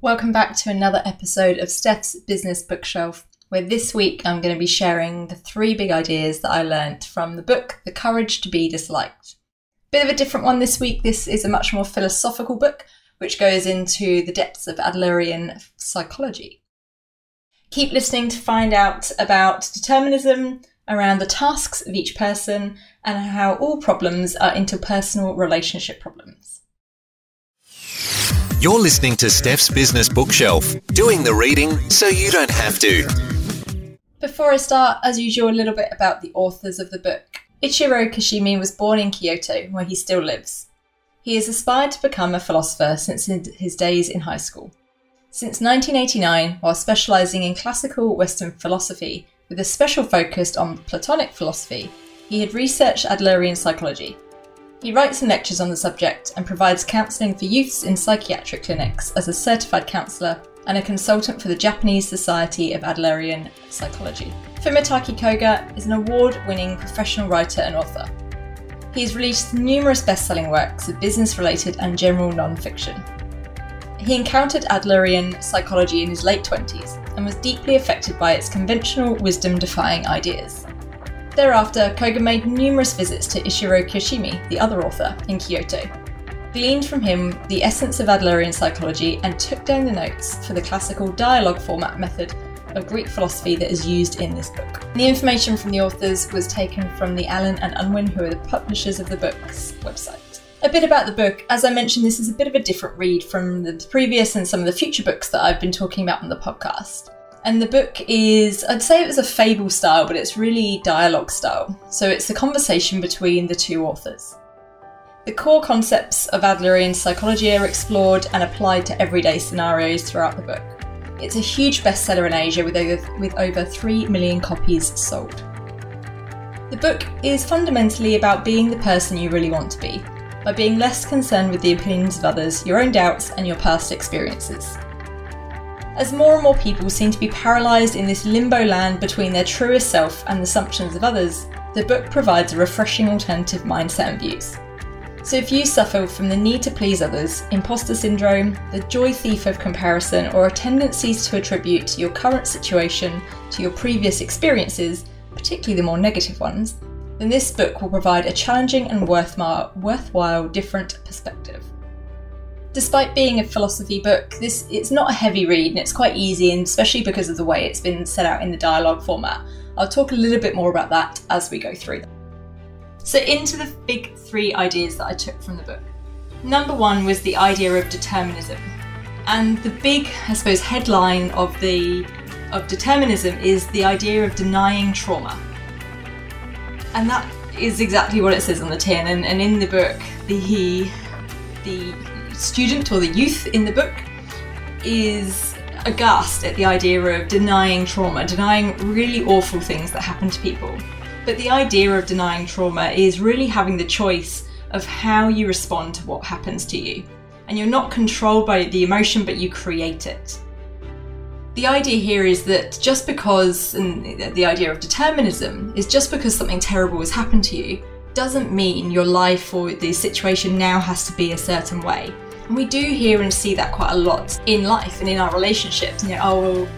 Welcome back to another episode of Steph's Business Bookshelf, where this week I'm going to be sharing the three big ideas that I learnt from the book The Courage to Be Disliked. Bit of a different one this week. This is a much more philosophical book, which goes into the depths of Adlerian psychology. Keep listening to find out about determinism, around the tasks of each person, and how all problems are interpersonal relationship problems. You're listening to Steph's Business Bookshelf, doing the reading so you don't have to. Before I start, as usual, a little bit about the authors of the book. Ichiro Kishimi was born in Kyoto, where he still lives. He has aspired to become a philosopher since his days in high school. Since 1989, while specialising in classical Western philosophy with a special focus on Platonic philosophy, he had researched Adlerian psychology, he writes and lectures on the subject and provides counselling for youths in psychiatric clinics as a certified counsellor and a consultant for the Japanese Society of Adlerian Psychology. Fumitake Koga is an award winning professional writer and author. He has released numerous best selling works of business related and general non fiction. He encountered Adlerian psychology in his late 20s and was deeply affected by its conventional wisdom defying ideas. Thereafter, Koga made numerous visits to Ichiro Kishimi, the other author, in Kyoto, gleaned from him the essence of Adlerian psychology, and took down the notes for the classical dialogue format method of Greek philosophy that is used in this book. The information from the authors was taken from the Allen and Unwin, who are the publishers of the book's website. A bit about the book. As I mentioned, this is a bit of a different read from the previous and some of the future books that I've been talking about on the podcast. And the book is, I'd say it was a fable style, but it's really dialogue style. So it's a conversation between the two authors. The core concepts of Adlerian psychology are explored and applied to everyday scenarios throughout the book. It's a huge bestseller in Asia with over, with over 3 million copies sold. The book is fundamentally about being the person you really want to be, by being less concerned with the opinions of others, your own doubts, and your past experiences. As more and more people seem to be paralysed in this limbo land between their truest self and the assumptions of others, the book provides a refreshing alternative mindset and views. So, if you suffer from the need to please others, imposter syndrome, the joy thief of comparison, or a tendency to attribute your current situation to your previous experiences, particularly the more negative ones, then this book will provide a challenging and worthwhile, worthwhile different perspective. Despite being a philosophy book, this it's not a heavy read and it's quite easy, and especially because of the way it's been set out in the dialogue format. I'll talk a little bit more about that as we go through. So, into the big three ideas that I took from the book. Number one was the idea of determinism, and the big, I suppose, headline of the of determinism is the idea of denying trauma, and that is exactly what it says on the tin. And, and in the book, the he, the student or the youth in the book is aghast at the idea of denying trauma, denying really awful things that happen to people. But the idea of denying trauma is really having the choice of how you respond to what happens to you. And you're not controlled by the emotion, but you create it. The idea here is that just because, and the idea of determinism is just because something terrible has happened to you, doesn't mean your life or the situation now has to be a certain way. And we do hear and see that quite a lot in life and in our relationships. You know, oh,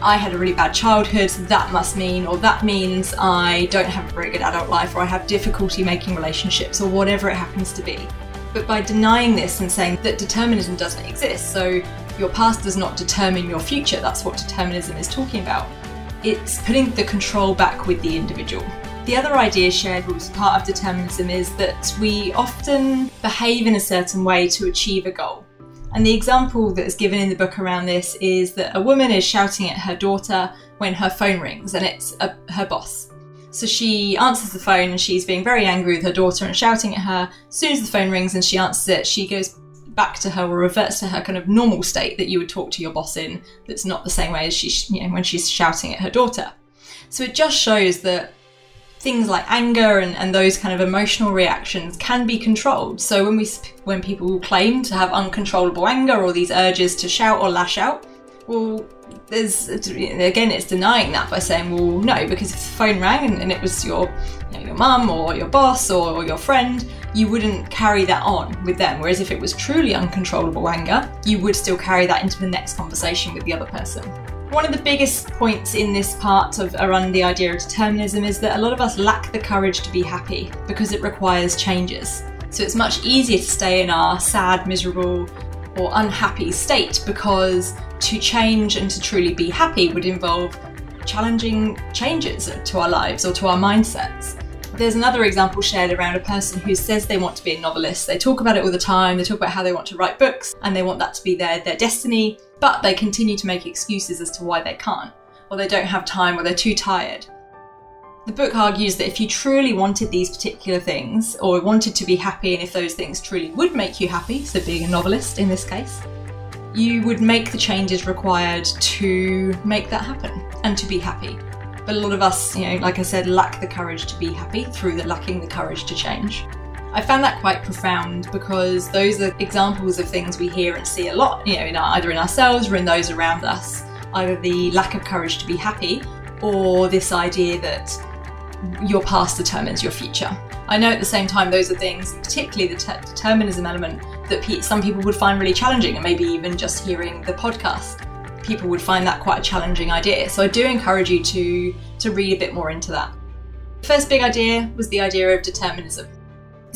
I had a really bad childhood, so that must mean, or that means I don't have a very good adult life, or I have difficulty making relationships, or whatever it happens to be. But by denying this and saying that determinism doesn't exist, so your past does not determine your future, that's what determinism is talking about, it's putting the control back with the individual. The other idea shared as part of determinism is that we often behave in a certain way to achieve a goal. And the example that is given in the book around this is that a woman is shouting at her daughter when her phone rings and it's a, her boss. So she answers the phone and she's being very angry with her daughter and shouting at her. As soon as the phone rings and she answers it, she goes back to her or reverts to her kind of normal state that you would talk to your boss in that's not the same way as she you know when she's shouting at her daughter. So it just shows that things like anger and, and those kind of emotional reactions can be controlled. So when we when people claim to have uncontrollable anger or these urges to shout or lash out, well, there's again it's denying that by saying, well, no, because if the phone rang and, and it was your you know, your mum or your boss or your friend, you wouldn't carry that on with them. Whereas if it was truly uncontrollable anger, you would still carry that into the next conversation with the other person. One of the biggest points in this part of around the idea of determinism is that a lot of us lack the courage to be happy because it requires changes. So it's much easier to stay in our sad, miserable, or unhappy state because to change and to truly be happy would involve challenging changes to our lives or to our mindsets. There's another example shared around a person who says they want to be a novelist. They talk about it all the time, they talk about how they want to write books and they want that to be their, their destiny, but they continue to make excuses as to why they can't, or they don't have time, or they're too tired. The book argues that if you truly wanted these particular things, or wanted to be happy, and if those things truly would make you happy, so being a novelist in this case, you would make the changes required to make that happen and to be happy. But a lot of us, you know, like I said, lack the courage to be happy through the lacking the courage to change. I found that quite profound because those are examples of things we hear and see a lot, you know, in our, either in ourselves or in those around us. Either the lack of courage to be happy or this idea that your past determines your future. I know at the same time those are things, particularly the te- determinism element, that pe- some people would find really challenging, and maybe even just hearing the podcast people would find that quite a challenging idea. So I do encourage you to, to read a bit more into that. The first big idea was the idea of determinism.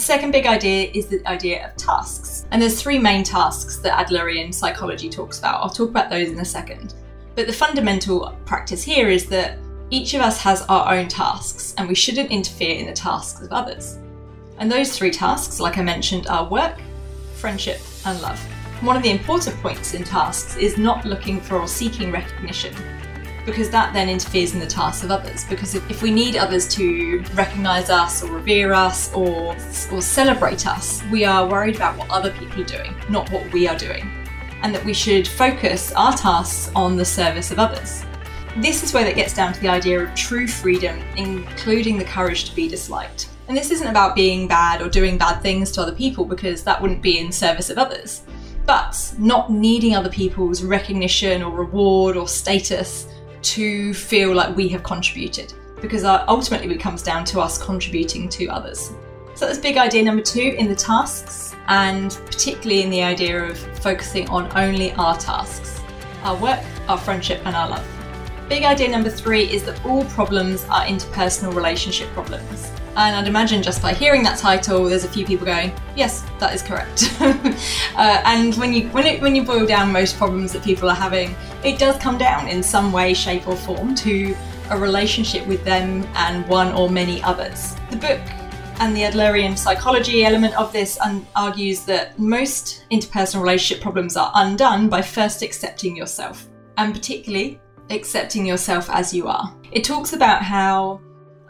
The second big idea is the idea of tasks. And there's three main tasks that Adlerian psychology talks about. I'll talk about those in a second. But the fundamental practice here is that each of us has our own tasks and we shouldn't interfere in the tasks of others. And those three tasks, like I mentioned, are work, friendship, and love. One of the important points in tasks is not looking for or seeking recognition, because that then interferes in the tasks of others. Because if, we need others to recognise us or revere us or, or celebrate us, we are worried about what other people are doing, not what we are doing. And that we should focus our tasks on the service of others. This is where it gets down to the idea of true freedom, including the courage to be disliked. And this isn't about being bad or doing bad things to other people because that wouldn't be in service of others but not needing other people's recognition or reward or status to feel like we have contributed because uh, ultimately it comes down to us contributing to others. So that's big idea number two in the tasks, and particularly in the idea of focusing on only our tasks our work, our friendship, and our love. Big idea number three is that all problems are interpersonal relationship problems. And I'd imagine just by hearing that title, there's a few people going, "Yes, that is correct." uh, and when you when it when you boil down most problems that people are having, it does come down in some way, shape, or form to a relationship with them and one or many others. The book and the Adlerian psychology element of this un- argues that most interpersonal relationship problems are undone by first accepting yourself, and particularly accepting yourself as you are. It talks about how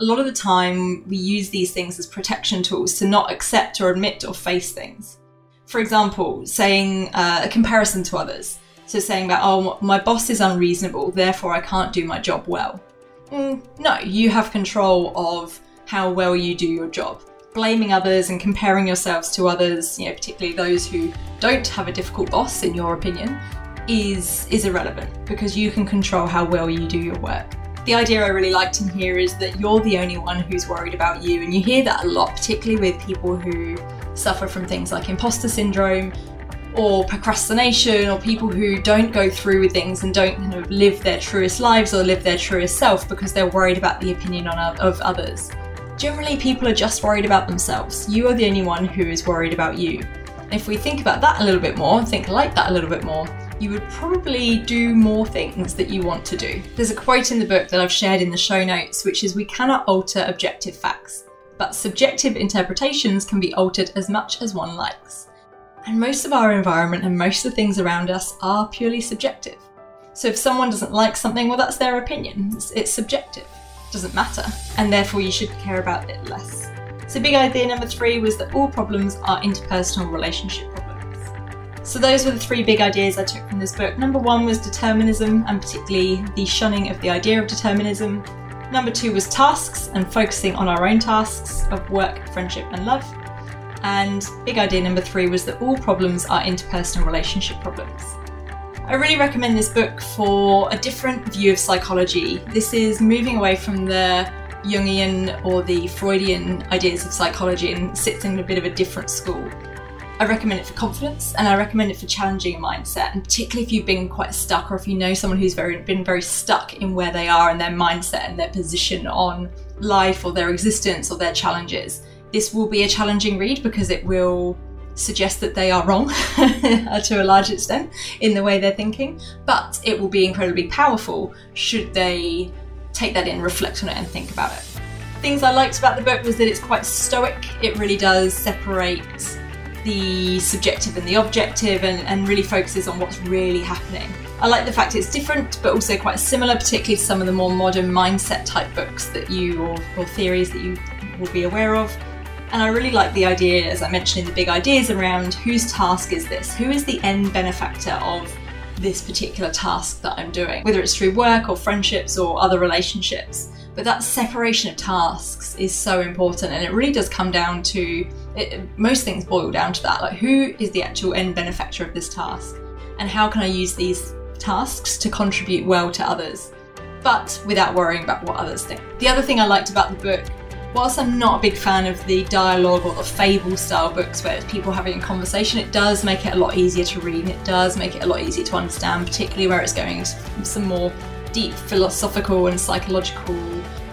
a lot of the time we use these things as protection tools to not accept or admit or face things. For example, saying uh, a comparison to others. So saying that, oh, my boss is unreasonable, therefore I can't do my job well. Mm, no, you have control of how well you do your job. Blaming others and comparing yourselves to others, you know, particularly those who don't have a difficult boss, in your opinion, is is irrelevant because you can control how well you do your work. The idea I really liked in here is that you're the only one who's worried about you, and you hear that a lot, particularly with people who suffer from things like imposter syndrome or procrastination, or people who don't go through with things and don't kind of live their truest lives or live their truest self because they're worried about the opinion on, of others. Generally, people are just worried about themselves. You are the only one who is worried about you. If we think about that a little bit more, think like that a little bit more, you would probably do more things that you want to do. There's a quote in the book that I've shared in the show notes, which is We cannot alter objective facts, but subjective interpretations can be altered as much as one likes. And most of our environment and most of the things around us are purely subjective. So if someone doesn't like something, well, that's their opinion. It's, it's subjective, it doesn't matter, and therefore you should care about it less. So, big idea number three was that all problems are interpersonal relationship problems. So, those were the three big ideas I took from this book. Number one was determinism, and particularly the shunning of the idea of determinism. Number two was tasks and focusing on our own tasks of work, friendship, and love. And big idea number three was that all problems are interpersonal relationship problems. I really recommend this book for a different view of psychology. This is moving away from the Jungian or the Freudian ideas of psychology and sits in a bit of a different school. I recommend it for confidence and I recommend it for challenging a mindset, and particularly if you've been quite stuck or if you know someone who's very been very stuck in where they are and their mindset and their position on life or their existence or their challenges. This will be a challenging read because it will suggest that they are wrong to a large extent in the way they're thinking, but it will be incredibly powerful should they take that in, reflect on it, and think about it. Things I liked about the book was that it's quite stoic. It really does separate the subjective and the objective and, and really focuses on what's really happening. I like the fact it's different but also quite similar, particularly to some of the more modern mindset type books that you or, or theories that you will be aware of. And I really like the idea, as I mentioned in the big ideas, around whose task is this? Who is the end benefactor of this particular task that I'm doing? Whether it's through work or friendships or other relationships. But that separation of tasks is so important, and it really does come down to it, most things boil down to that. Like, who is the actual end benefactor of this task? And how can I use these tasks to contribute well to others? But without worrying about what others think. The other thing I liked about the book whilst I'm not a big fan of the dialogue or the fable style books where it's people having a conversation, it does make it a lot easier to read and it does make it a lot easier to understand, particularly where it's going into some more deep philosophical and psychological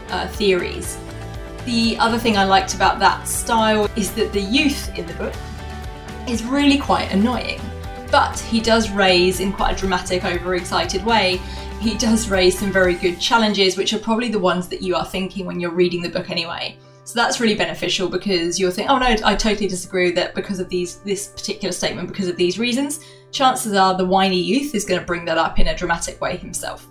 uh, theories. The other thing I liked about that style is that the youth in the book is really quite annoying, but he does raise in quite a dramatic, overexcited way he does raise some very good challenges, which are probably the ones that you are thinking when you're reading the book anyway. So that's really beneficial because you'll think, oh no, I totally disagree that because of these this particular statement, because of these reasons, chances are the whiny youth is going to bring that up in a dramatic way himself.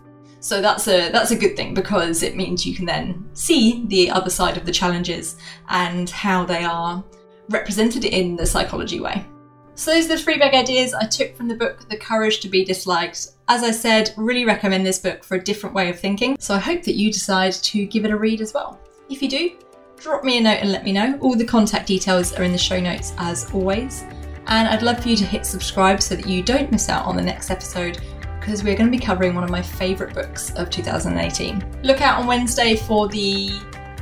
So that's a that's a good thing because it means you can then see the other side of the challenges and how they are represented in the psychology way. So those are the three big ideas I took from the book The Courage to Be Disliked. As I said, really recommend this book for a different way of thinking, so I hope that you decide to give it a read as well. If you do, drop me a note and let me know. All the contact details are in the show notes as always. And I'd love for you to hit subscribe so that you don't miss out on the next episode because we're going to be covering one of my favourite books of 2018. Look out on Wednesday for the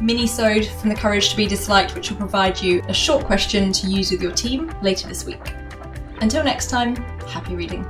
mini-sode from The Courage to Be Disliked, which will provide you a short question to use with your team later this week. Until next time, happy reading.